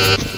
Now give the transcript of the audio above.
you